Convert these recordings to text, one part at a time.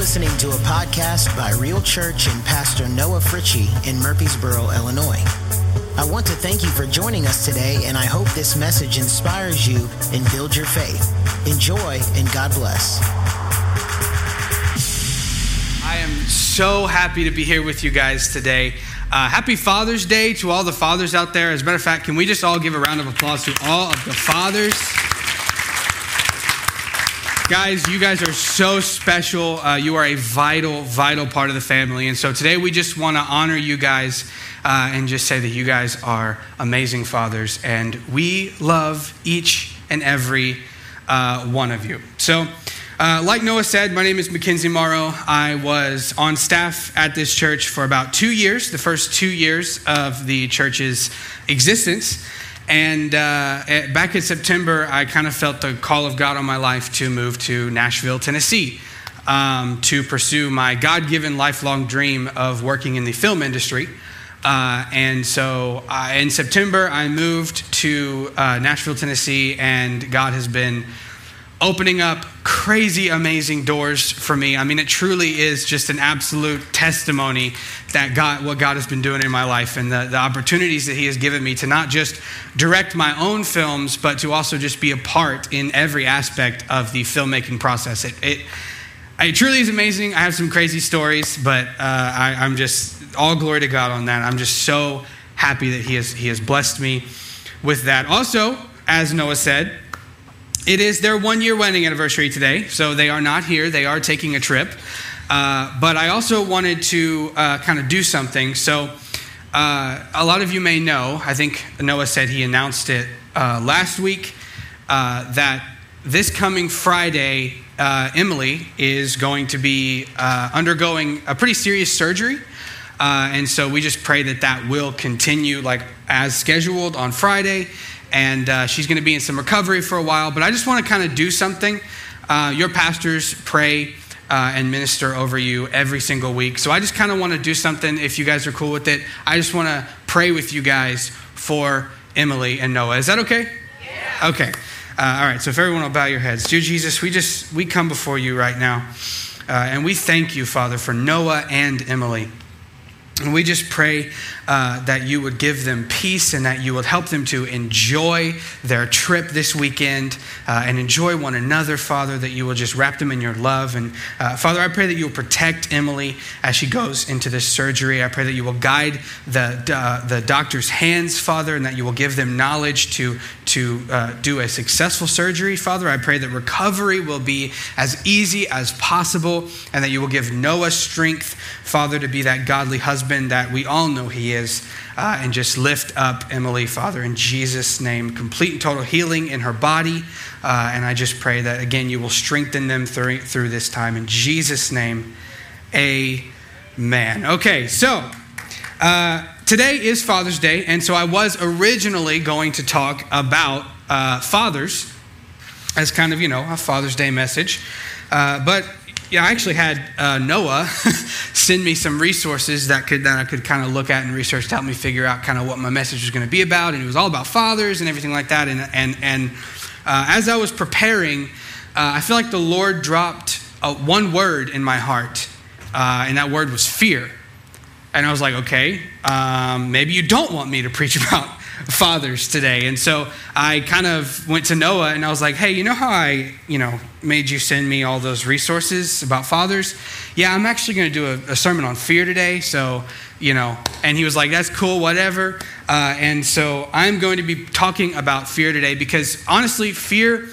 listening to a podcast by Real Church and Pastor Noah Fritchie in Murphysboro, Illinois. I want to thank you for joining us today, and I hope this message inspires you and builds your faith. Enjoy, and God bless. I am so happy to be here with you guys today. Uh, happy Father's Day to all the fathers out there. As a matter of fact, can we just all give a round of applause to all of the fathers? Guys, you guys are so special. Uh, you are a vital, vital part of the family. And so today we just want to honor you guys uh, and just say that you guys are amazing fathers. And we love each and every uh, one of you. So, uh, like Noah said, my name is Mackenzie Morrow. I was on staff at this church for about two years, the first two years of the church's existence. And uh, back in September, I kind of felt the call of God on my life to move to Nashville, Tennessee, um, to pursue my God given lifelong dream of working in the film industry. Uh, and so uh, in September, I moved to uh, Nashville, Tennessee, and God has been opening up crazy, amazing doors for me. I mean, it truly is just an absolute testimony that God, what God has been doing in my life and the, the opportunities that He has given me to not just direct my own films, but to also just be a part in every aspect of the filmmaking process. It, it, it truly is amazing. I have some crazy stories, but uh, I, I'm just all glory to God on that. I'm just so happy that He has, he has blessed me with that. Also, as Noah said, it is their one year wedding anniversary today, so they are not here. They are taking a trip. Uh, but I also wanted to uh, kind of do something. So, uh, a lot of you may know, I think Noah said he announced it uh, last week, uh, that this coming Friday, uh, Emily is going to be undergoing a pretty serious surgery. and so we just pray that that will continue like as scheduled on Friday and uh, she's going to be in some recovery for a while. But I just want to kind of do something. Uh, your pastors pray uh, and minister over you every single week. So I just kind of want to do something. If you guys are cool with it, I just want to pray with you guys for Emily and Noah. Is that okay? Yeah. Okay. Uh, all right. So if everyone will bow your heads, dear Jesus, we just we come before you right now, uh, and we thank you, Father, for Noah and Emily. And we just pray uh, that you would give them peace and that you would help them to enjoy their trip this weekend uh, and enjoy one another, Father, that you will just wrap them in your love. And uh, Father, I pray that you will protect Emily as she goes into this surgery. I pray that you will guide the, uh, the doctor's hands, Father, and that you will give them knowledge to, to uh, do a successful surgery, Father. I pray that recovery will be as easy as possible and that you will give Noah strength, Father, to be that godly husband that we all know he is. Uh, and just lift up Emily, Father, in Jesus' name. Complete and total healing in her body. Uh, and I just pray that, again, you will strengthen them through, through this time. In Jesus' name, amen. Okay, so. Uh, today is Father's Day, and so I was originally going to talk about uh, fathers as kind of, you know, a Father's Day message. Uh, but yeah, I actually had uh, Noah send me some resources that could that I could kind of look at and research to help me figure out kind of what my message was going to be about, and it was all about fathers and everything like that. And and and uh, as I was preparing, uh, I feel like the Lord dropped one word in my heart, uh, and that word was fear. And I was like, okay, um, maybe you don't want me to preach about fathers today. And so I kind of went to Noah and I was like, hey, you know how I, you know, made you send me all those resources about fathers? Yeah, I'm actually going to do a, a, sermon on fear today. So, you know, and he was like, that's cool, whatever. Uh, and so I'm going to be talking about fear today because honestly, fear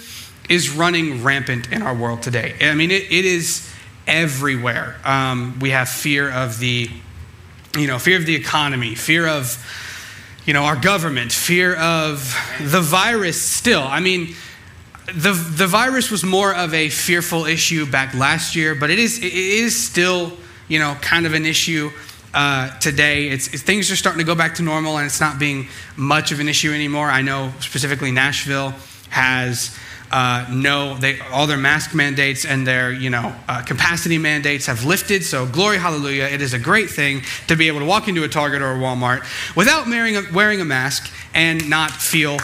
is running rampant in our world today. I mean, it, it is everywhere. Um, we have fear of the you know, fear of the economy, fear of, you know, our government, fear of the virus still. I mean, the, the virus was more of a fearful issue back last year, but it is, it is still, you know, kind of an issue uh, today. It's, it, things are starting to go back to normal and it's not being much of an issue anymore. I know specifically Nashville has uh, no, they, all their mask mandates and their you know uh, capacity mandates have lifted. So glory, hallelujah! It is a great thing to be able to walk into a Target or a Walmart without wearing a, wearing a mask and not feel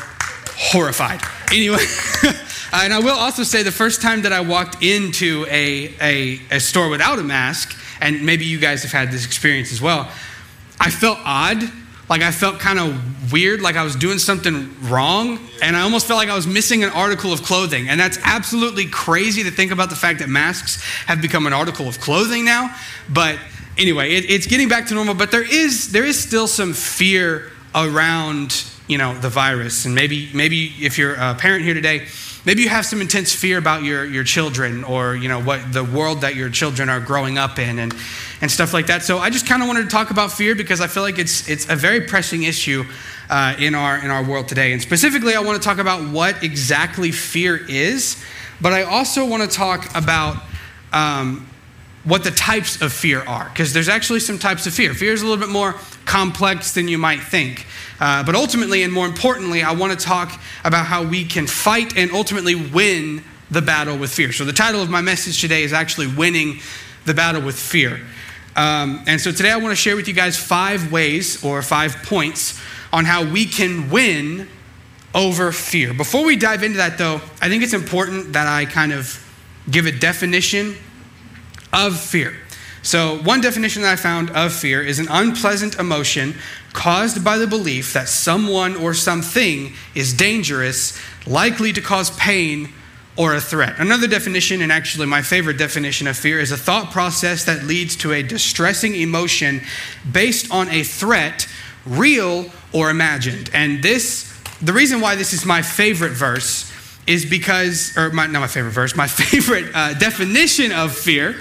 horrified. anyway, and I will also say the first time that I walked into a, a, a store without a mask, and maybe you guys have had this experience as well, I felt odd. Like I felt kind of weird, like I was doing something wrong, and I almost felt like I was missing an article of clothing. And that's absolutely crazy to think about the fact that masks have become an article of clothing now. But anyway, it, it's getting back to normal, but there is there is still some fear around you know the virus, and maybe maybe if you're a parent here today, maybe you have some intense fear about your your children or you know what the world that your children are growing up in, and and stuff like that. So I just kind of wanted to talk about fear because I feel like it's it's a very pressing issue. Uh, in our in our world today, and specifically, I want to talk about what exactly fear is, but I also want to talk about um, what the types of fear are, because there's actually some types of fear. Fear is a little bit more complex than you might think. Uh, but ultimately, and more importantly, I want to talk about how we can fight and ultimately win the battle with fear. So, the title of my message today is actually Winning the Battle with Fear. Um, and so, today I want to share with you guys five ways or five points on how we can win over fear. Before we dive into that, though, I think it's important that I kind of give a definition of fear. So, one definition that I found of fear is an unpleasant emotion caused by the belief that someone or something is dangerous, likely to cause pain or a threat. Another definition, and actually my favorite definition of fear, is a thought process that leads to a distressing emotion based on a threat, real or imagined. And this, the reason why this is my favorite verse is because, or my, not my favorite verse, my favorite uh, definition of fear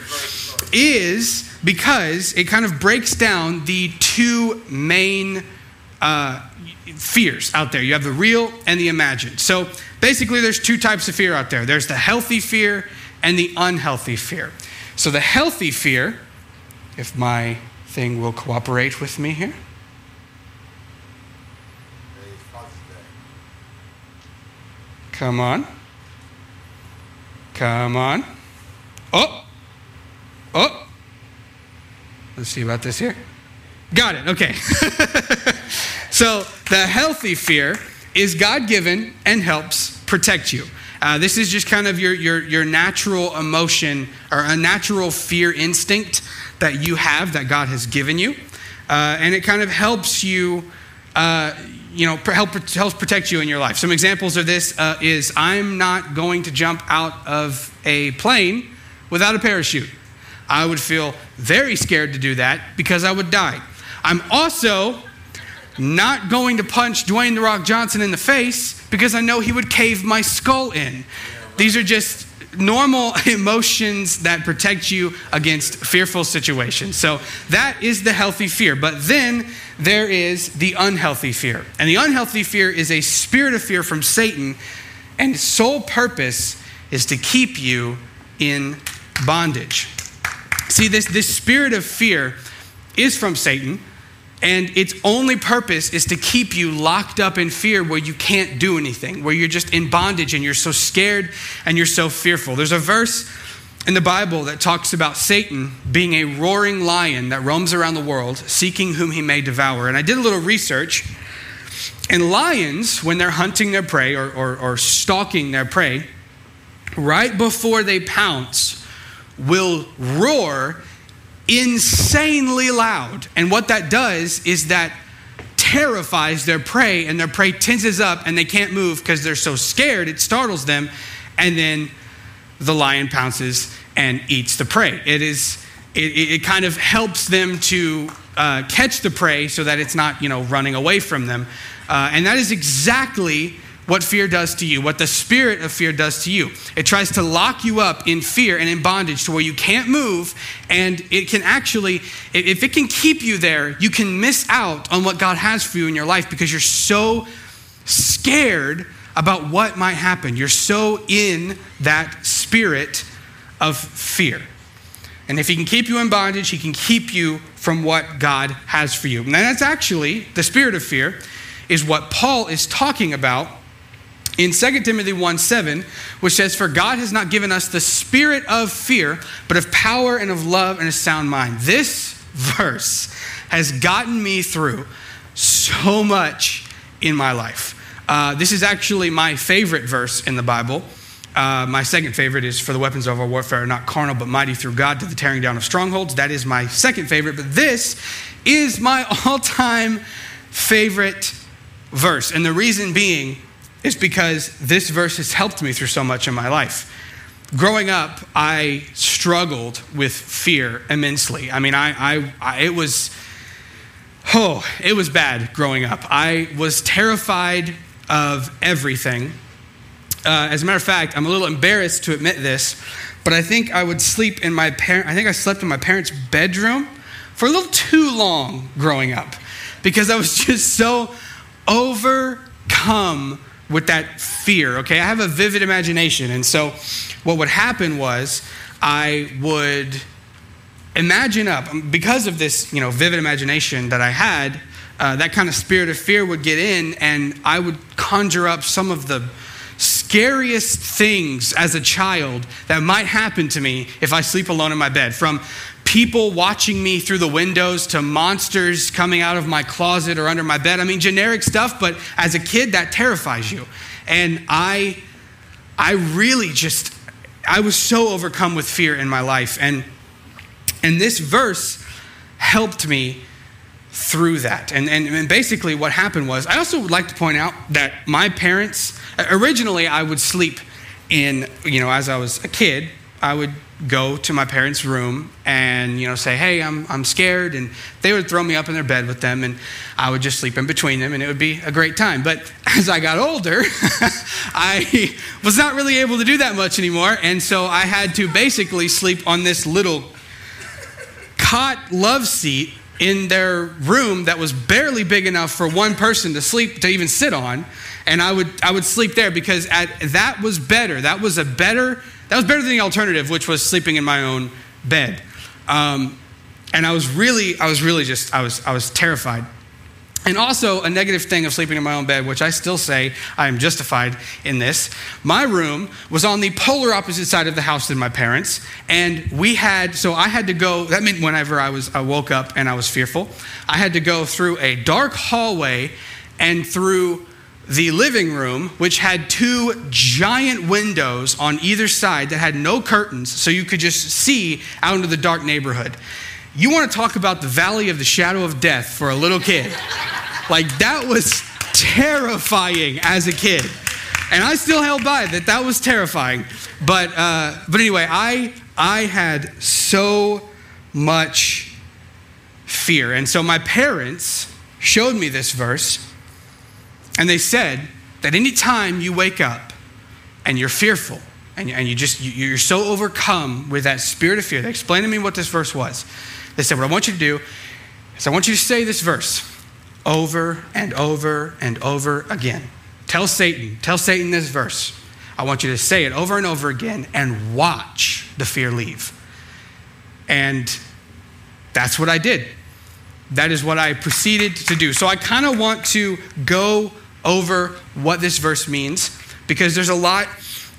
is because it kind of breaks down the two main uh, fears out there. You have the real and the imagined. So basically, there's two types of fear out there there's the healthy fear and the unhealthy fear. So the healthy fear, if my thing will cooperate with me here. Come on. Come on. Oh. Oh. Let's see about this here. Got it. Okay. so the healthy fear is God given and helps protect you. Uh, this is just kind of your, your, your natural emotion or a natural fear instinct that you have that God has given you. Uh, and it kind of helps you, uh, you know, help, helps protect you in your life. Some examples of this uh, is I'm not going to jump out of a plane without a parachute. I would feel very scared to do that because I would die. I'm also not going to punch Dwayne The Rock Johnson in the face because I know he would cave my skull in. These are just normal emotions that protect you against fearful situations. So that is the healthy fear. But then there is the unhealthy fear. And the unhealthy fear is a spirit of fear from Satan, and its sole purpose is to keep you in bondage. See, this, this spirit of fear is from Satan, and its only purpose is to keep you locked up in fear where you can't do anything, where you're just in bondage and you're so scared and you're so fearful. There's a verse in the Bible that talks about Satan being a roaring lion that roams around the world, seeking whom he may devour. And I did a little research, and lions, when they're hunting their prey or, or, or stalking their prey, right before they pounce, will roar insanely loud. And what that does is that terrifies their prey, and their prey tenses up and they can't move because they're so scared, it startles them. And then the lion pounces and eats the prey. It is. It, it kind of helps them to uh, catch the prey so that it's not, you know, running away from them. Uh, and that is exactly what fear does to you, what the spirit of fear does to you. It tries to lock you up in fear and in bondage to where you can't move, and it can actually, if it can keep you there, you can miss out on what God has for you in your life because you're so scared about what might happen. You're so in that spirit of fear. And if he can keep you in bondage, he can keep you from what God has for you. And that's actually the spirit of fear, is what Paul is talking about in 2 Timothy 1 7, which says, For God has not given us the spirit of fear, but of power and of love and a sound mind. This verse has gotten me through so much in my life. Uh, this is actually my favorite verse in the Bible. Uh, my second favorite is for the weapons of our warfare are not carnal but mighty through God to the tearing down of strongholds. That is my second favorite, but this is my all time favorite verse. And the reason being is because this verse has helped me through so much in my life. Growing up, I struggled with fear immensely. I mean, I, I, I it was, oh, it was bad growing up. I was terrified of everything. Uh, as a matter of fact, I'm a little embarrassed to admit this, but I think I would sleep in my parent. I think I slept in my parents' bedroom for a little too long growing up because I was just so overcome with that fear. Okay, I have a vivid imagination, and so what would happen was I would imagine up because of this, you know, vivid imagination that I had. Uh, that kind of spirit of fear would get in, and I would conjure up some of the scariest things as a child that might happen to me if I sleep alone in my bed. From people watching me through the windows to monsters coming out of my closet or under my bed. I mean, generic stuff, but as a kid, that terrifies you. And I, I really just, I was so overcome with fear in my life. And, and this verse helped me through that. And, and, and, basically, what happened was, I also would like to point out that my parents, uh, originally, I would sleep in, you know, as I was a kid, I would go to my parents' room and you know say hey I'm, I'm scared and they would throw me up in their bed with them and i would just sleep in between them and it would be a great time but as i got older i was not really able to do that much anymore and so i had to basically sleep on this little cot love seat in their room that was barely big enough for one person to sleep to even sit on and i would i would sleep there because at, that was better that was a better that was better than the alternative, which was sleeping in my own bed. Um, and I was really, I was really just, I was, I was terrified. And also, a negative thing of sleeping in my own bed, which I still say I am justified in this. My room was on the polar opposite side of the house than my parents. And we had, so I had to go, that meant whenever I, was, I woke up and I was fearful, I had to go through a dark hallway and through the living room, which had two giant windows on either side that had no curtains, so you could just see out into the dark neighborhood. You want to talk about the valley of the shadow of death for a little kid. like, that was terrifying as a kid. And I still held by that that was terrifying. But, uh, but anyway, I, I had so much fear. And so my parents showed me this verse and they said that anytime you wake up and you're fearful and, and you just, you're so overcome with that spirit of fear, they explained to me what this verse was. They said, What I want you to do is I want you to say this verse over and over and over again. Tell Satan, tell Satan this verse. I want you to say it over and over again and watch the fear leave. And that's what I did. That is what I proceeded to do. So I kind of want to go over what this verse means because there's a lot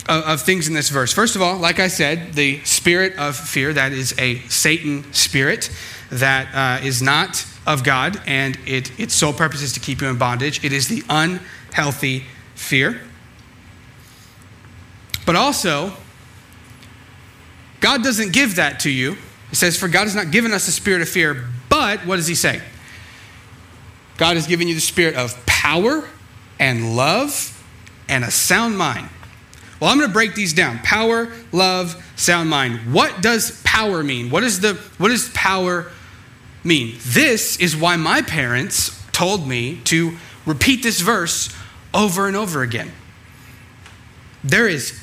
of, of, things in this verse. First of all, like I said, the spirit of fear, that is a Satan spirit that uh, is not of God, and it, its sole purpose is to keep you in bondage. It is the unhealthy fear. But also, God doesn't give that to you. It says, For God has not given us the spirit of fear, but what does He say? God has given you the spirit of power and love and a sound mind. Well, I'm going to break these down power, love, sound mind. What does power mean? What, is the, what does power mean? This is why my parents told me to repeat this verse over and over again. There is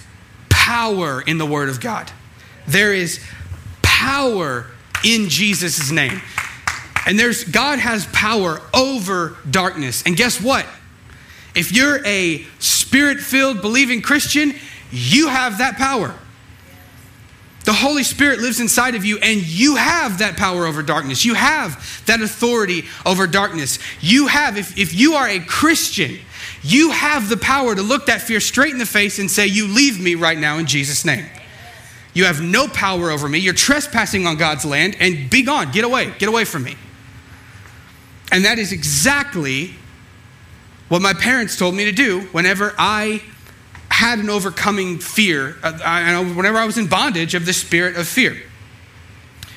power in the Word of God, there is power in Jesus' name. And there's God has power over darkness. And guess what? If you're a spirit filled, believing Christian, you have that power. The Holy Spirit lives inside of you, and you have that power over darkness. You have that authority over darkness. You have, if, if you are a Christian, you have the power to look that fear straight in the face and say, You leave me right now in Jesus' name. You have no power over me. You're trespassing on God's land, and be gone. Get away. Get away from me. And that is exactly what my parents told me to do whenever I had an overcoming fear, uh, whenever I was in bondage of the spirit of fear.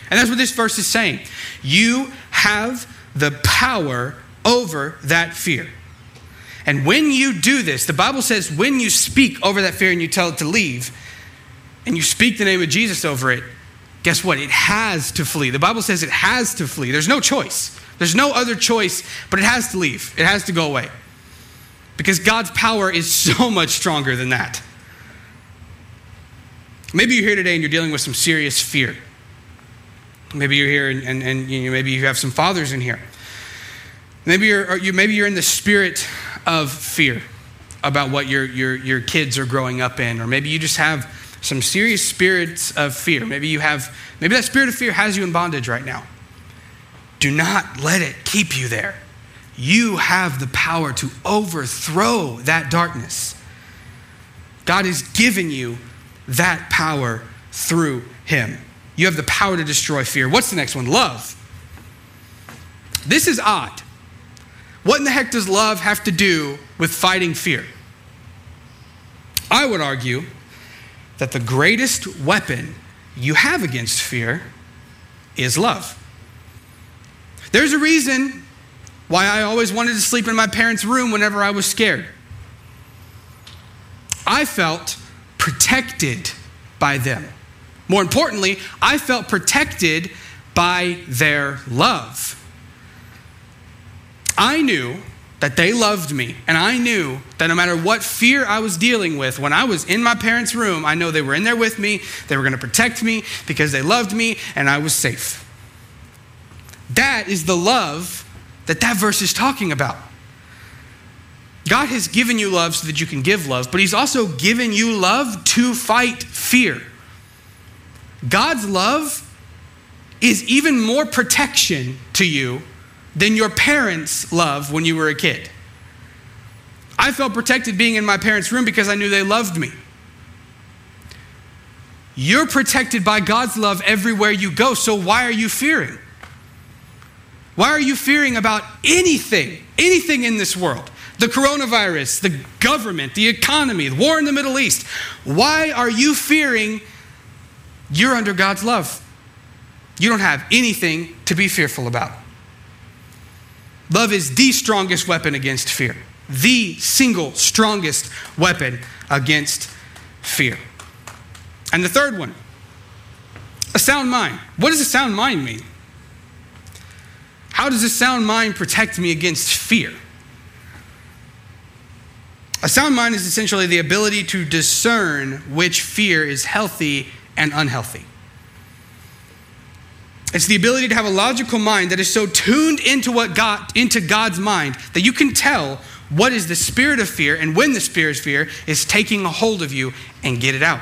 And that's what this verse is saying. You have the power over that fear. And when you do this, the Bible says when you speak over that fear and you tell it to leave, and you speak the name of Jesus over it, guess what? It has to flee. The Bible says it has to flee. There's no choice. There's no other choice, but it has to leave. It has to go away. Because God's power is so much stronger than that. Maybe you're here today and you're dealing with some serious fear. Maybe you're here and, and, and you know, maybe you have some fathers in here. Maybe you're, you, maybe you're in the spirit of fear about what your, your, your kids are growing up in, or maybe you just have some serious spirits of fear. Maybe you have, maybe that spirit of fear has you in bondage right now. Do not let it keep you there. You have the power to overthrow that darkness. God has given you that power through Him. You have the power to destroy fear. What's the next one? Love. This is odd. What in the heck does love have to do with fighting fear? I would argue that the greatest weapon you have against fear is love. There's a reason why I always wanted to sleep in my parents' room whenever I was scared. I felt protected by them. More importantly, I felt protected by their love. I knew that they loved me, and I knew that no matter what fear I was dealing with, when I was in my parents' room, I know they were in there with me, they were going to protect me because they loved me, and I was safe. That is the love that that verse is talking about. God has given you love so that you can give love, but He's also given you love to fight fear. God's love is even more protection to you than your parents' love when you were a kid. I felt protected being in my parents' room because I knew they loved me. You're protected by God's love everywhere you go, so why are you fearing? Why are you fearing about anything, anything in this world? The coronavirus, the government, the economy, the war in the Middle East. Why are you fearing? You're under God's love. You don't have anything to be fearful about. Love is the strongest weapon against fear, the single strongest weapon against fear. And the third one, a sound mind. What does a sound mind mean? How does a sound mind protect me against fear? A sound mind is essentially the ability to discern which fear is healthy and unhealthy. It's the ability to have a logical mind that is so tuned into what God into God's mind that you can tell what is the spirit of fear and when the spirit of fear is taking a hold of you and get it out.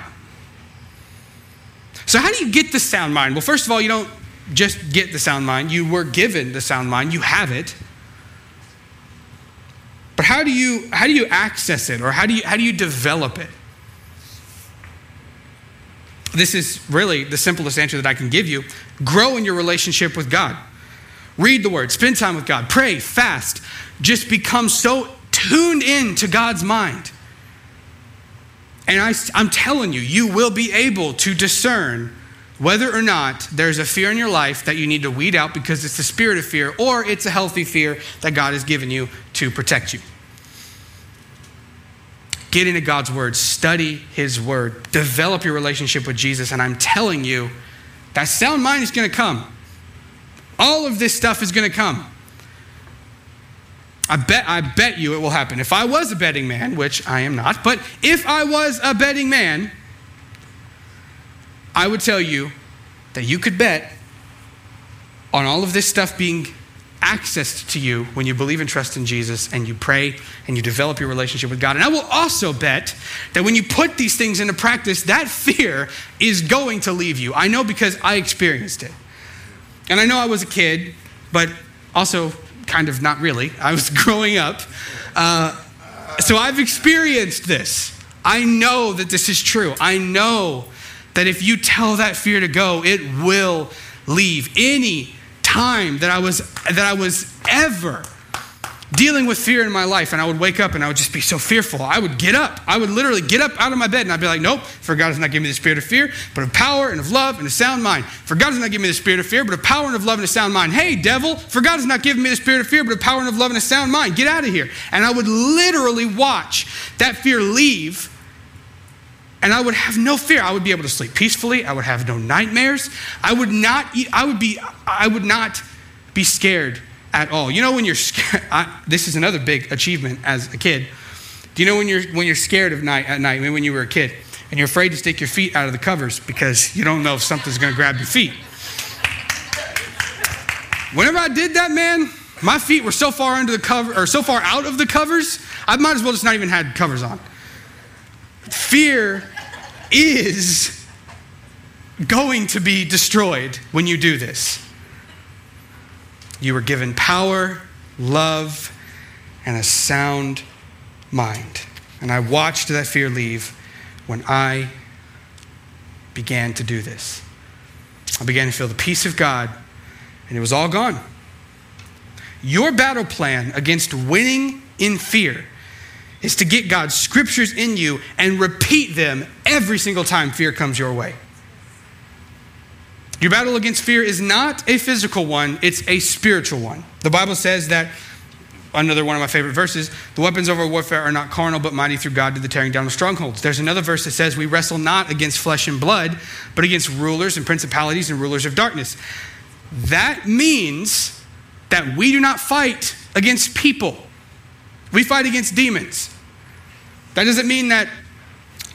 So how do you get the sound mind? Well, first of all, you don't just get the sound mind. You were given the sound mind. You have it. But how do you how do you access it or how do you how do you develop it? This is really the simplest answer that I can give you. Grow in your relationship with God. Read the word, spend time with God, pray, fast. Just become so tuned in to God's mind. And I, I'm telling you, you will be able to discern whether or not there's a fear in your life that you need to weed out because it's the spirit of fear or it's a healthy fear that God has given you to protect you. Get into God's word, study his word, develop your relationship with Jesus, and I'm telling you, that sound mind is going to come. All of this stuff is going to come. I bet, I bet you it will happen. If I was a betting man, which I am not, but if I was a betting man, I would tell you that you could bet on all of this stuff being accessed to you when you believe and trust in Jesus and you pray and you develop your relationship with God. And I will also bet that when you put these things into practice, that fear is going to leave you. I know because I experienced it. And I know I was a kid, but also kind of not really. I was growing up. Uh, so I've experienced this. I know that this is true. I know that if you tell that fear to go, it will leave. Any time that I was that I was ever dealing with fear in my life, and I would wake up and I would just be so fearful. I would get up. I would literally get up out of my bed and I'd be like, nope, for God does not give me the spirit of fear, but of power and of love and a sound mind. For God does not give me the spirit of fear, but of power and of love and a sound mind. Hey, devil, for God has not given me the spirit of fear, but of power and of love and a sound mind. Get out of here. And I would literally watch that fear leave. And I would have no fear. I would be able to sleep peacefully. I would have no nightmares. I would not. I would be. I would not be scared at all. You know when you're scared, this is another big achievement as a kid. Do you know when you're when you're scared of night at night, when you were a kid, and you're afraid to stick your feet out of the covers because you don't know if something's going to grab your feet. Whenever I did that, man, my feet were so far under the cover or so far out of the covers, I might as well just not even had covers on. Fear is going to be destroyed when you do this. You were given power, love, and a sound mind. And I watched that fear leave when I began to do this. I began to feel the peace of God, and it was all gone. Your battle plan against winning in fear is to get God's scriptures in you and repeat them every single time fear comes your way. Your battle against fear is not a physical one, it's a spiritual one. The Bible says that, another one of my favorite verses, the weapons of our warfare are not carnal, but mighty through God to the tearing down of strongholds. There's another verse that says, We wrestle not against flesh and blood, but against rulers and principalities and rulers of darkness. That means that we do not fight against people, we fight against demons. That doesn't mean that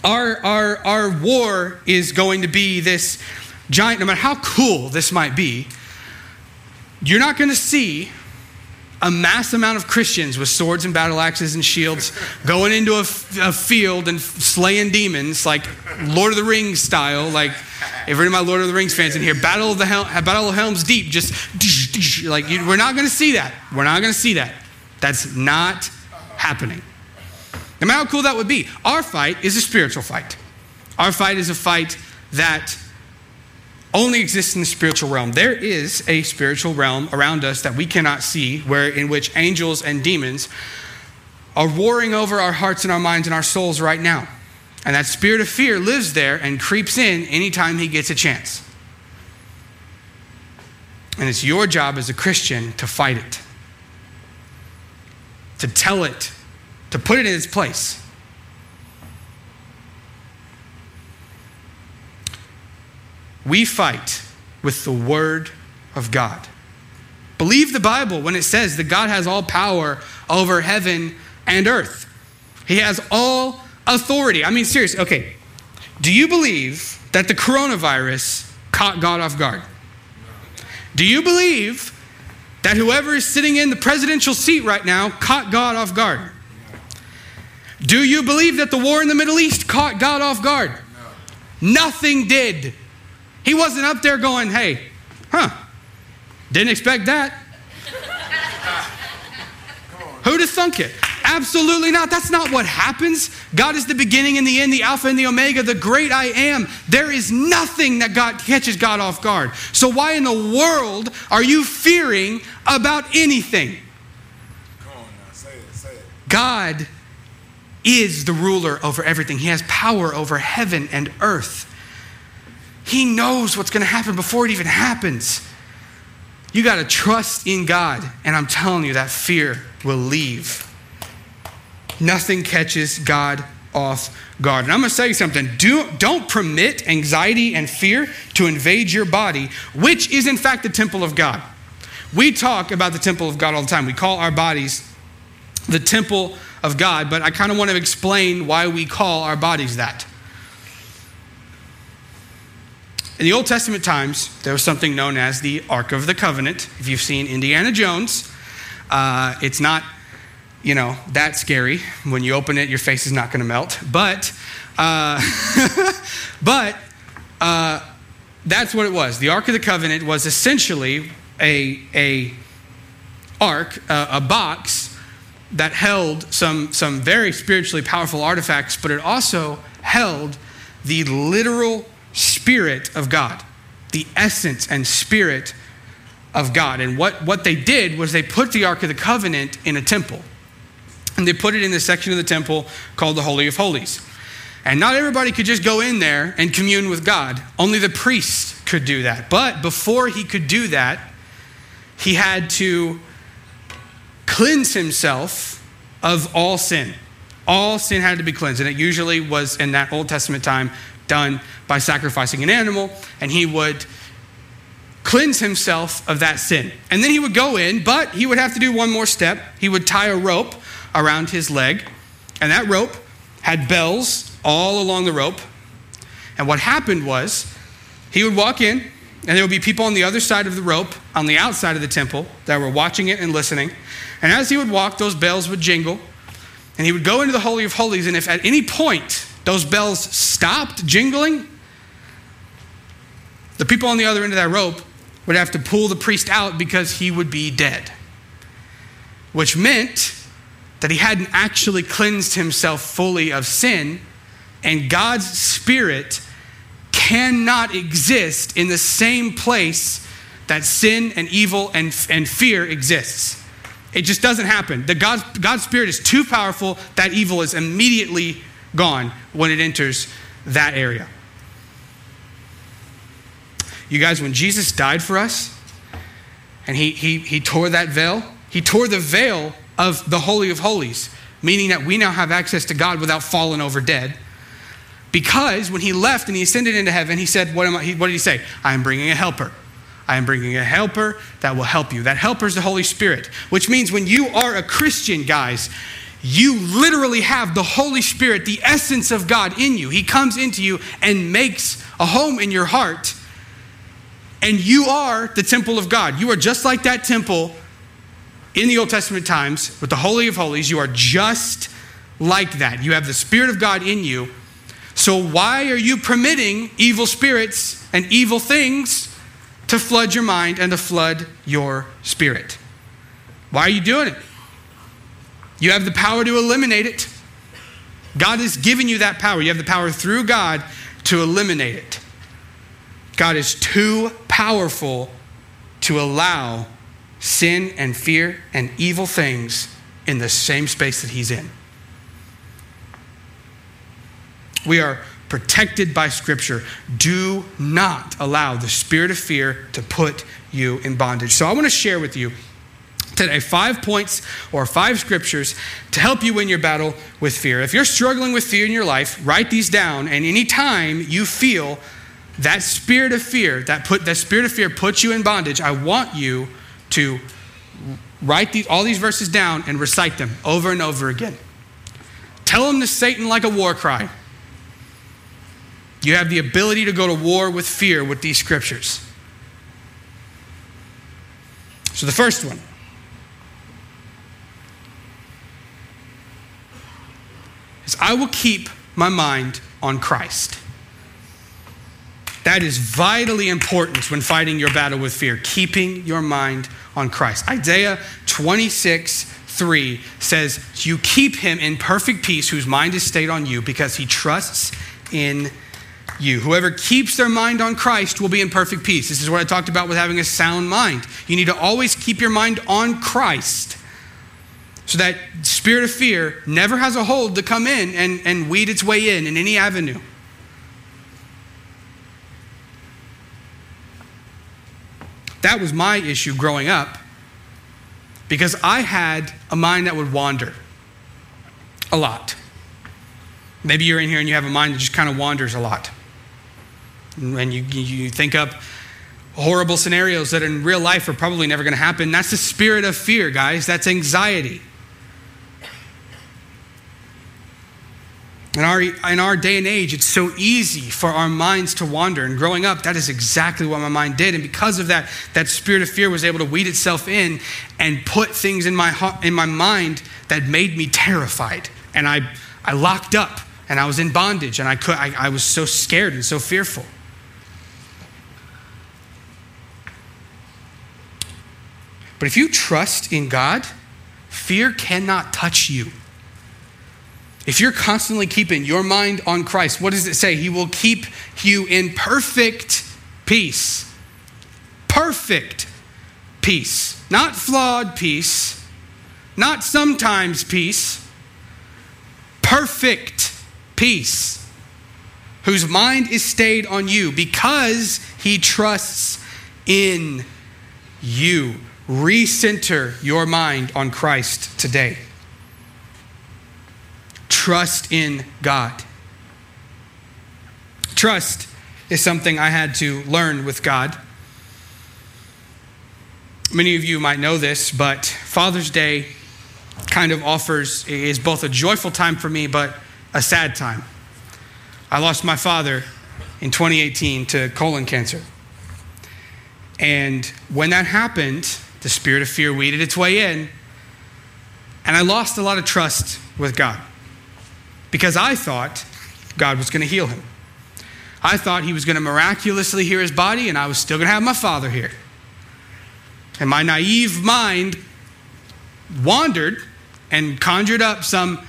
our, our, our war is going to be this giant, no matter how cool this might be, you're not going to see a mass amount of Christians with swords and battle axes and shields going into a, a, field and slaying demons like Lord of the Rings style. Like, if any of my Lord of the Rings fans in here, Battle of the Hel- Battle of Helm's Deep, just like you, we're not going to see that. We're not going to see that. That's not happening. Matter how cool that would be, our fight is a spiritual fight. Our fight is a fight that only exists in the spiritual realm. There is a spiritual realm around us that we cannot see, where in which angels and demons are warring over our hearts and our minds and our souls right now. And that spirit of fear lives there and creeps in anytime he gets a chance. And it's your job as a Christian to fight it, to tell it, to put it in its place. we fight with the Word of God. Believe the Bible when it says that God has all power over heaven and earth. He has all authority. I mean, seriously, okay. Do you believe that the coronavirus caught God off guard? Do you believe that whoever is sitting in the presidential seat right now caught God off guard? Do you believe that the war in the Middle East caught God off guard? No. Nothing did. He wasn't up there going, hey, huh, didn't expect that. Who'd have thunk it? Absolutely not. That's not what happens. God is the beginning and the end, the Alpha and the Omega, the great I am. There is nothing that God catches God off guard. So why in the world are you fearing about anything? God is the ruler over everything. He has power over heaven and earth. He knows what's going to happen before it even happens. You got to trust in God. And I'm telling you, that fear will leave. Nothing catches God off guard. And I'm going to you something. Do, don't permit anxiety and fear to invade your body, which is in fact the temple of God. We talk about the temple of God all the time. We call our bodies the temple of God, but I kind of want to explain why we call our bodies that. In the Old Testament times, there was something known as the Ark of the Covenant. If you've seen Indiana Jones, uh, it's not, you know, that's scary. When you open it, your face is not going to melt. But, uh, but uh, that's what it was. The Ark of the Covenant was essentially a, a ark, a box that held some, some very spiritually powerful artifacts, but it also held the literal Spirit of God, the essence and spirit of God. And what, what they did was they put the Ark of the Covenant in a temple. And they put it in the section of the temple called the Holy of Holies. And not everybody could just go in there and commune with God. Only the priest could do that. But before he could do that, he had to cleanse himself of all sin. All sin had to be cleansed. And it usually was in that Old Testament time done by sacrificing an animal. And he would cleanse himself of that sin. And then he would go in, but he would have to do one more step. He would tie a rope around his leg. And that rope had bells all along the rope. And what happened was he would walk in, and there would be people on the other side of the rope, on the outside of the temple, that were watching it and listening. And as he would walk, those bells would jingle. And he would go into the Holy of Holies. And if at any point those bells stopped jingling, the people on the other end of that rope would have to pull the priest out because he would be dead. Which meant that he hadn't actually cleansed himself fully of sin. And God's Spirit cannot exist in the same place that sin and evil and, and fear exists. It just doesn't happen. The God, God's Spirit is too powerful, that evil is immediately gone when it enters that area. You guys, when Jesus died for us and he, he, he tore that veil, he tore the veil of the Holy of Holies, meaning that we now have access to God without falling over dead. Because when he left and he ascended into heaven, he said, What, am I, what did he say? I am bringing a helper. I am bringing a helper that will help you. That helper is the Holy Spirit, which means when you are a Christian, guys, you literally have the Holy Spirit, the essence of God in you. He comes into you and makes a home in your heart. And you are the temple of God. You are just like that temple in the Old Testament times with the Holy of Holies. You are just like that. You have the Spirit of God in you so, why are you permitting evil spirits and evil things to flood your mind and to flood your spirit? Why are you doing it? You have the power to eliminate it. God has given you that power. You have the power through God to eliminate it. God is too powerful to allow sin and fear and evil things in the same space that He's in. We are protected by Scripture. Do not allow the spirit of fear to put you in bondage. So I want to share with you today five points or five scriptures to help you win your battle with fear. If you're struggling with fear in your life, write these down. And anytime you feel that spirit of fear, that put that spirit of fear puts you in bondage, I want you to write these, all these verses down and recite them over and over again. Tell them to Satan like a war cry. You have the ability to go to war with fear with these scriptures. So, the first one is I will keep my mind on Christ. That is vitally important when fighting your battle with fear, keeping your mind on Christ. Isaiah 26, 3 says, You keep him in perfect peace whose mind is stayed on you because he trusts in you. Whoever keeps their mind on Christ will be in perfect peace. This is what I talked about with having a sound mind. You need to always keep your mind on Christ so that spirit of fear never has a hold to come in and, and weed its way in in any avenue. That was my issue growing up because I had a mind that would wander a lot. Maybe you're in here and you have a mind that just kind of wanders a lot and you, you think up horrible scenarios that in real life are probably never going to happen. That's the spirit of fear, guys. That's anxiety. In our, in our day and age, it's so easy for our minds to wander. And growing up, that is exactly what my mind did. And because of that, that spirit of fear was able to weed itself in and put things in my, in my mind that made me terrified. And I, I locked up and I was in bondage and I, could, I, I was so scared and so fearful. But if you trust in God, fear cannot touch you. If you're constantly keeping your mind on Christ, what does it say? He will keep you in perfect peace. Perfect peace. Not flawed peace, not sometimes peace, perfect peace, whose mind is stayed on you because he trusts in you. Recenter your mind on Christ today. Trust in God. Trust is something I had to learn with God. Many of you might know this, but Father's Day kind of offers is both a joyful time for me but a sad time. I lost my father in 2018 to colon cancer. And when that happened, the spirit of fear weeded its way in, and I lost a lot of trust with God because I thought God was going to heal him. I thought he was going to miraculously heal his body, and I was still going to have my father here. And my naive mind wandered and conjured up some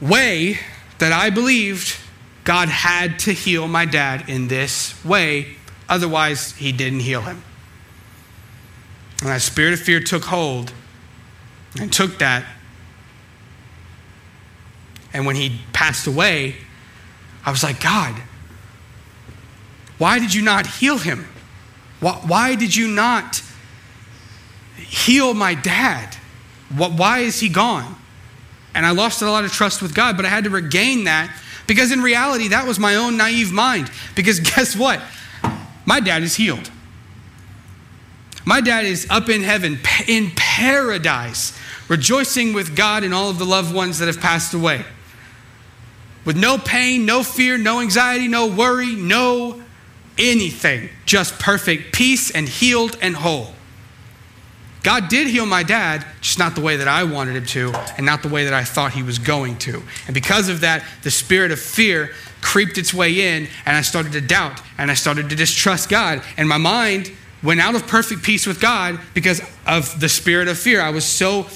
way that I believed God had to heal my dad in this way, otherwise, he didn't heal him. And that spirit of fear took hold and took that. And when he passed away, I was like, God, why did you not heal him? Why, why did you not heal my dad? Why is he gone? And I lost a lot of trust with God, but I had to regain that because in reality, that was my own naive mind. Because guess what? My dad is healed. My dad is up in heaven, in paradise, rejoicing with God and all of the loved ones that have passed away. With no pain, no fear, no anxiety, no worry, no anything. Just perfect peace and healed and whole. God did heal my dad, just not the way that I wanted him to, and not the way that I thought he was going to. And because of that, the spirit of fear creeped its way in, and I started to doubt, and I started to distrust God. And my mind went out of perfect peace with God because of the spirit of fear. I was so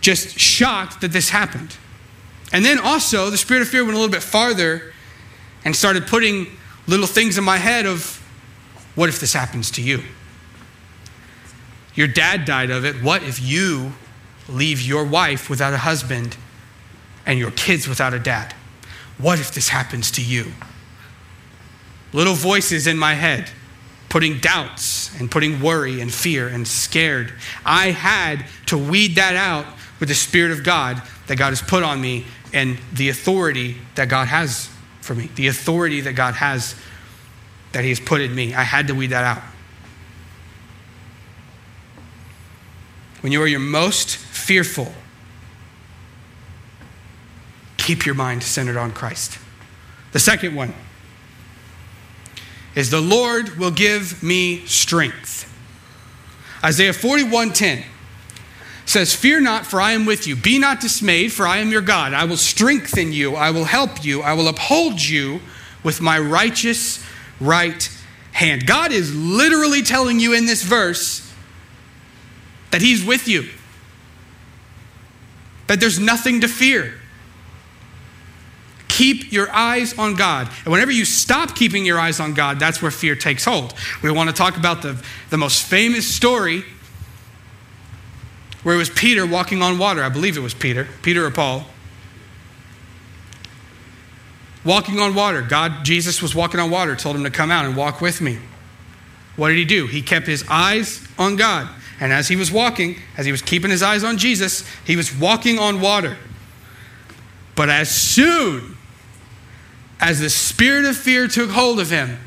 just shocked that this happened. And then also, the spirit of fear went a little bit farther and started putting little things in my head of what if this happens to you? Your dad died of it. What if you leave your wife without a husband and your kids without a dad? What if this happens to you? Little voices in my head putting doubts and putting worry and fear and scared. I had to weed that out with the Spirit of God that God has put on me and the authority that God has for me, the authority that God has that He has put in me. I had to weed that out. when you are your most fearful, keep your mind centered on Christ. The second one is the Lord will give me strength. Isaiah 41:10 says, Fear not, for I am with you. Be not dismayed, for I am your God. I will strengthen you. I will help you. I will uphold you with my righteous right hand. God is literally telling you in this verse that He's with you, that there's nothing to fear. Keep your eyes on God. And whenever you stop keeping your eyes on God, that's where fear takes hold. We want to talk about the, the most famous story where it was Peter walking on water. I believe it was Peter, Peter or Paul. Walking on water. God, Jesus was walking on water, told him to come out and walk with me. What did he do? He kept his eyes on God. And as he was walking, as he was keeping his eyes on Jesus, he was walking on water. But as soon as the spirit of fear took hold of him,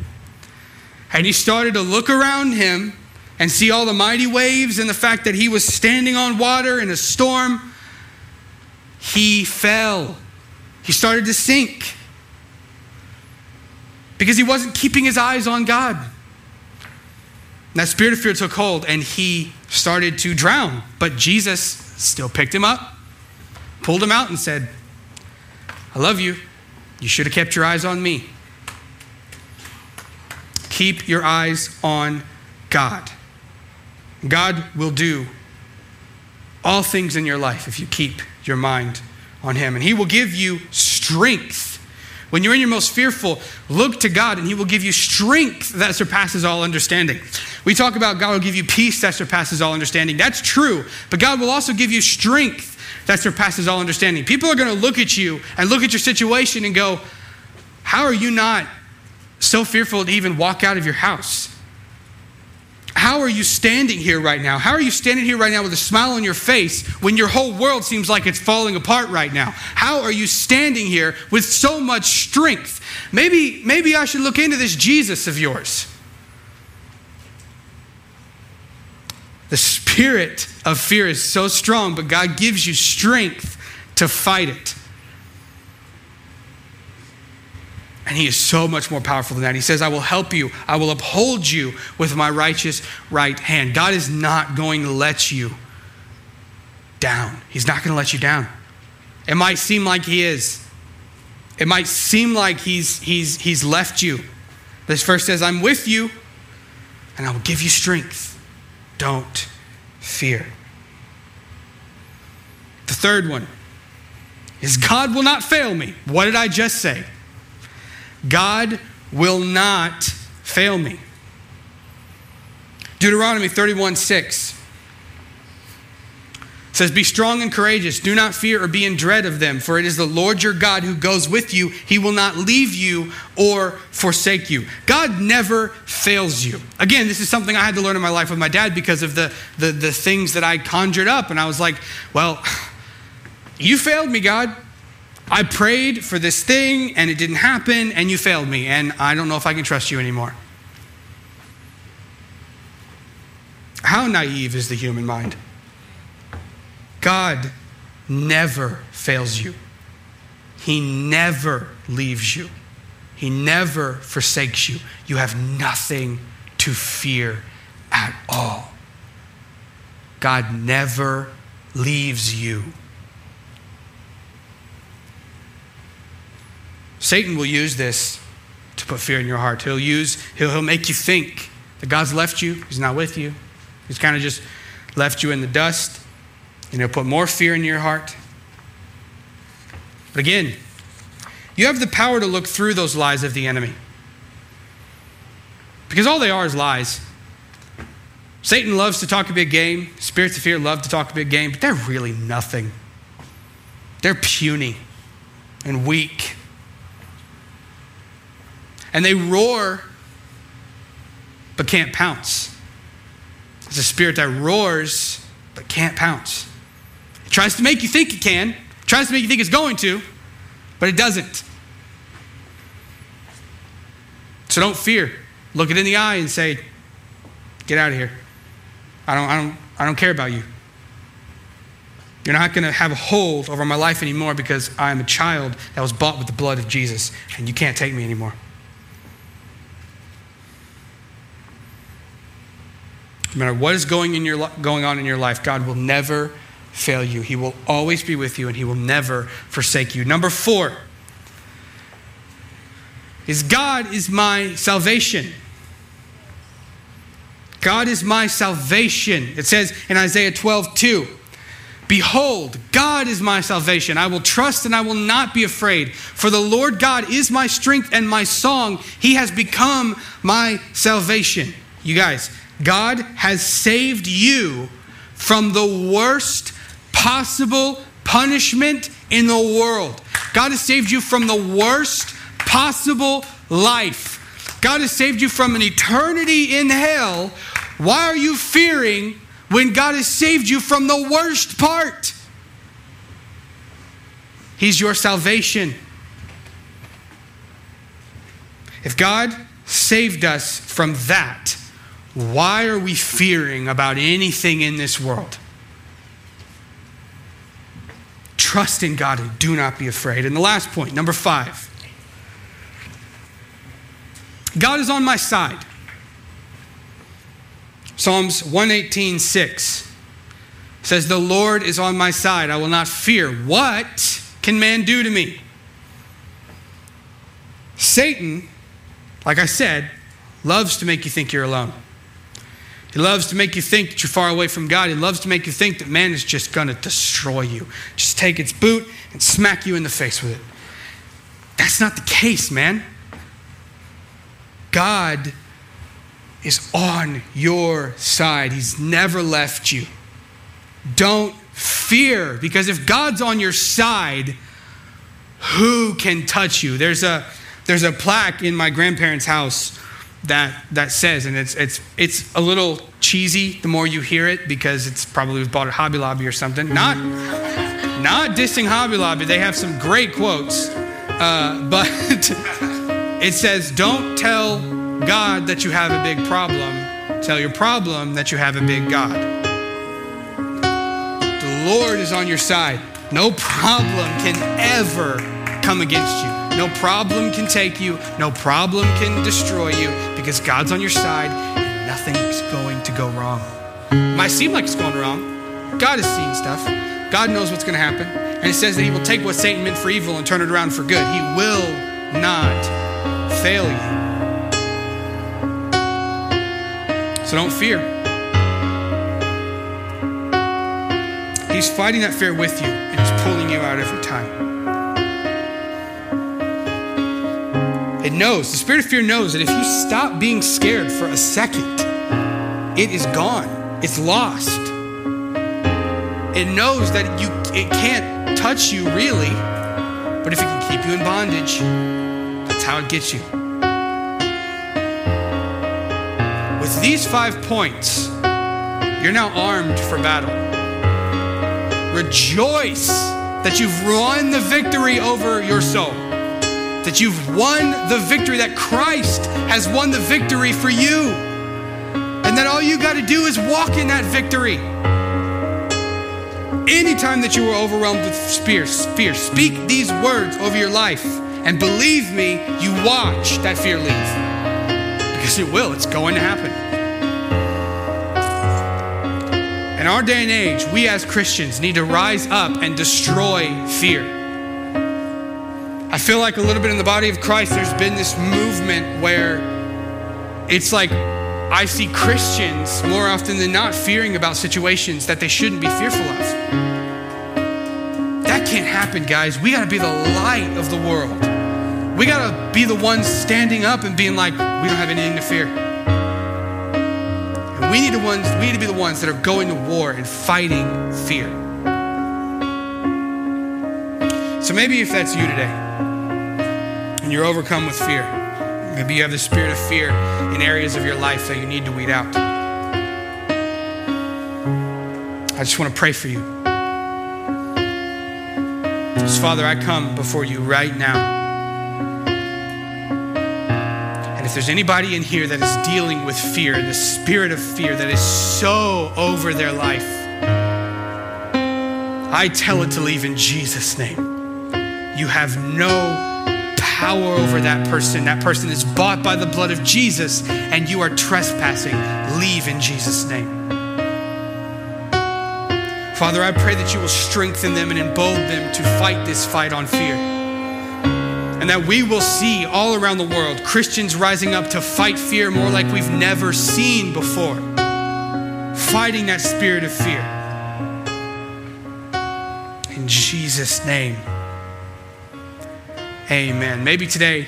and he started to look around him and see all the mighty waves and the fact that he was standing on water in a storm, he fell. He started to sink because he wasn't keeping his eyes on God. That spirit of fear took hold and he started to drown. But Jesus still picked him up, pulled him out, and said, I love you. You should have kept your eyes on me. Keep your eyes on God. God will do all things in your life if you keep your mind on Him. And He will give you strength. When you're in your most fearful, look to God and He will give you strength that surpasses all understanding. We talk about God will give you peace that surpasses all understanding. That's true, but God will also give you strength that surpasses all understanding. People are going to look at you and look at your situation and go, How are you not so fearful to even walk out of your house? How are you standing here right now? How are you standing here right now with a smile on your face when your whole world seems like it's falling apart right now? How are you standing here with so much strength? Maybe, maybe I should look into this Jesus of yours. The spirit of fear is so strong, but God gives you strength to fight it. And he is so much more powerful than that. He says, I will help you. I will uphold you with my righteous right hand. God is not going to let you down. He's not going to let you down. It might seem like he is. It might seem like he's, he's, he's left you. This verse says, I'm with you and I will give you strength. Don't fear. The third one is God will not fail me. What did I just say? God will not fail me. Deuteronomy 31 6 says, Be strong and courageous. Do not fear or be in dread of them, for it is the Lord your God who goes with you. He will not leave you or forsake you. God never fails you. Again, this is something I had to learn in my life with my dad because of the, the, the things that I conjured up. And I was like, Well, you failed me, God. I prayed for this thing and it didn't happen and you failed me and I don't know if I can trust you anymore. How naive is the human mind? God never fails you. He never leaves you. He never forsakes you. You have nothing to fear at all. God never leaves you. Satan will use this to put fear in your heart. He'll use, he'll, he'll make you think that God's left you, He's not with you. He's kind of just left you in the dust, and he'll put more fear in your heart. But again, you have the power to look through those lies of the enemy. Because all they are is lies. Satan loves to talk a big game. Spirits of fear love to talk a big game, but they're really nothing. They're puny and weak and they roar but can't pounce. It's a spirit that roars but can't pounce. It tries to make you think it can, it tries to make you think it's going to, but it doesn't. So don't fear. Look it in the eye and say, Get out of here. I don't, I don't, I don't care about you. You're not going to have a hold over my life anymore because I am a child that was bought with the blood of Jesus, and you can't take me anymore. No matter what is going, in your, going on in your life, God will never fail you. He will always be with you and He will never forsake you. Number four is God is my salvation. God is my salvation. It says in Isaiah 12, 2. Behold, God is my salvation. I will trust and I will not be afraid. For the Lord God is my strength and my song. He has become my salvation. You guys, God has saved you from the worst possible punishment in the world. God has saved you from the worst possible life. God has saved you from an eternity in hell. Why are you fearing when God has saved you from the worst part? He's your salvation. If God saved us from that, why are we fearing about anything in this world? Trust in God and do not be afraid. And the last point, number five God is on my side. Psalms 118 6 says, The Lord is on my side. I will not fear. What can man do to me? Satan, like I said, loves to make you think you're alone. He loves to make you think that you're far away from God. He loves to make you think that man is just going to destroy you. Just take its boot and smack you in the face with it. That's not the case, man. God is on your side. He's never left you. Don't fear, because if God's on your side, who can touch you? There's a, there's a plaque in my grandparents' house that, that says, and it's, it's, it's a little cheesy the more you hear it because it's probably bought at Hobby Lobby or something. Not, not dissing Hobby Lobby, they have some great quotes. Uh, but it says, Don't tell God that you have a big problem, tell your problem that you have a big God. The Lord is on your side. No problem can ever come against you. No problem can take you. No problem can destroy you because God's on your side and nothing's going to go wrong. It might seem like it's going wrong. God is seeing stuff. God knows what's going to happen. And it says that He will take what Satan meant for evil and turn it around for good. He will not fail you. So don't fear. He's fighting that fear with you and he's pulling you out every time. It knows, the spirit of fear knows that if you stop being scared for a second, it is gone. It's lost. It knows that you it can't touch you really, but if it can keep you in bondage, that's how it gets you. With these five points, you're now armed for battle. Rejoice that you've won the victory over your soul, that you've won the victory, that Christ has won the victory for you, and that all you got to do is walk in that victory. Anytime that you are overwhelmed with fear, fear, speak these words over your life, and believe me, you watch that fear leave. Because it will, it's going to happen. In our day and age, we as Christians need to rise up and destroy fear. Feel like a little bit in the body of Christ, there's been this movement where it's like I see Christians more often than not fearing about situations that they shouldn't be fearful of. That can't happen, guys. We got to be the light of the world. We got to be the ones standing up and being like, we don't have anything to fear. And we need, the ones, we need to be the ones that are going to war and fighting fear. So maybe if that's you today and you're overcome with fear, maybe you have the spirit of fear in areas of your life that you need to weed out. I just want to pray for you. Father, I come before you right now. And if there's anybody in here that is dealing with fear the spirit of fear that is so over their life, I tell it to leave in Jesus' name. You have no power over that person. That person is bought by the blood of Jesus, and you are trespassing. Leave in Jesus' name. Father, I pray that you will strengthen them and embolden them to fight this fight on fear and that we will see all around the world Christians rising up to fight fear more like we've never seen before, fighting that spirit of fear. In Jesus' name, amen. Maybe today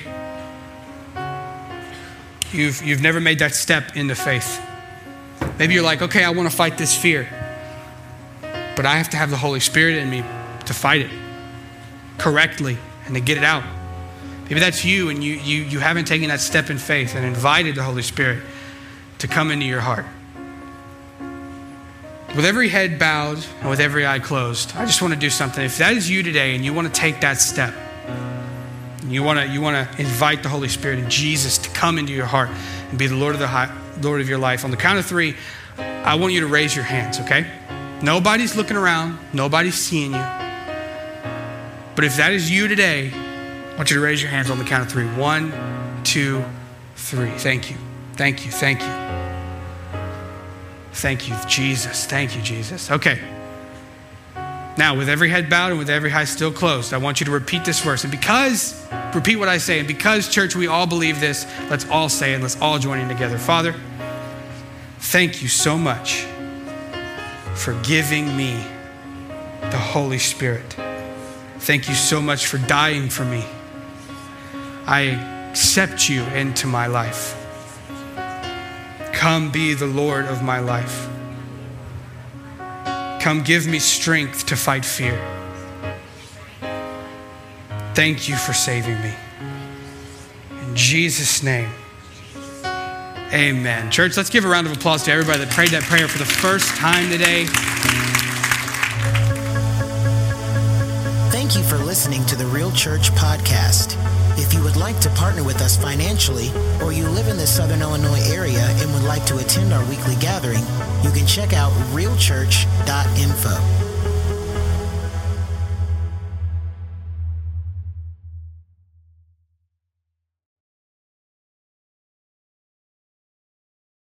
you've, you've never made that step into faith. Maybe you're like, okay, I want to fight this fear, but I have to have the Holy Spirit in me to fight it correctly and to get it out. Maybe that's you and you, you, you haven't taken that step in faith and invited the Holy Spirit to come into your heart. With every head bowed and with every eye closed, I just want to do something. If that is you today and you want to take that step, you want to, you want to invite the Holy Spirit and Jesus to come into your heart and be the Lord of, the high, Lord of your life. On the count of three, I want you to raise your hands, okay? Nobody's looking around, nobody's seeing you. But if that is you today, I want you to raise your hands on the count of three. One, two, three. Thank you. Thank you. Thank you. Thank you, Jesus. Thank you, Jesus. Okay. Now, with every head bowed and with every eye still closed, I want you to repeat this verse. And because, repeat what I say, and because, church, we all believe this, let's all say it. Let's all join in together. Father, thank you so much for giving me the Holy Spirit. Thank you so much for dying for me. I accept you into my life. Come be the Lord of my life. Come give me strength to fight fear. Thank you for saving me. In Jesus' name, amen. Church, let's give a round of applause to everybody that prayed that prayer for the first time today. Thank you for listening to the Real Church podcast. If you would like to partner with us financially, or you live in the Southern Illinois area and would like to attend our weekly gathering, you can check out realchurch.info.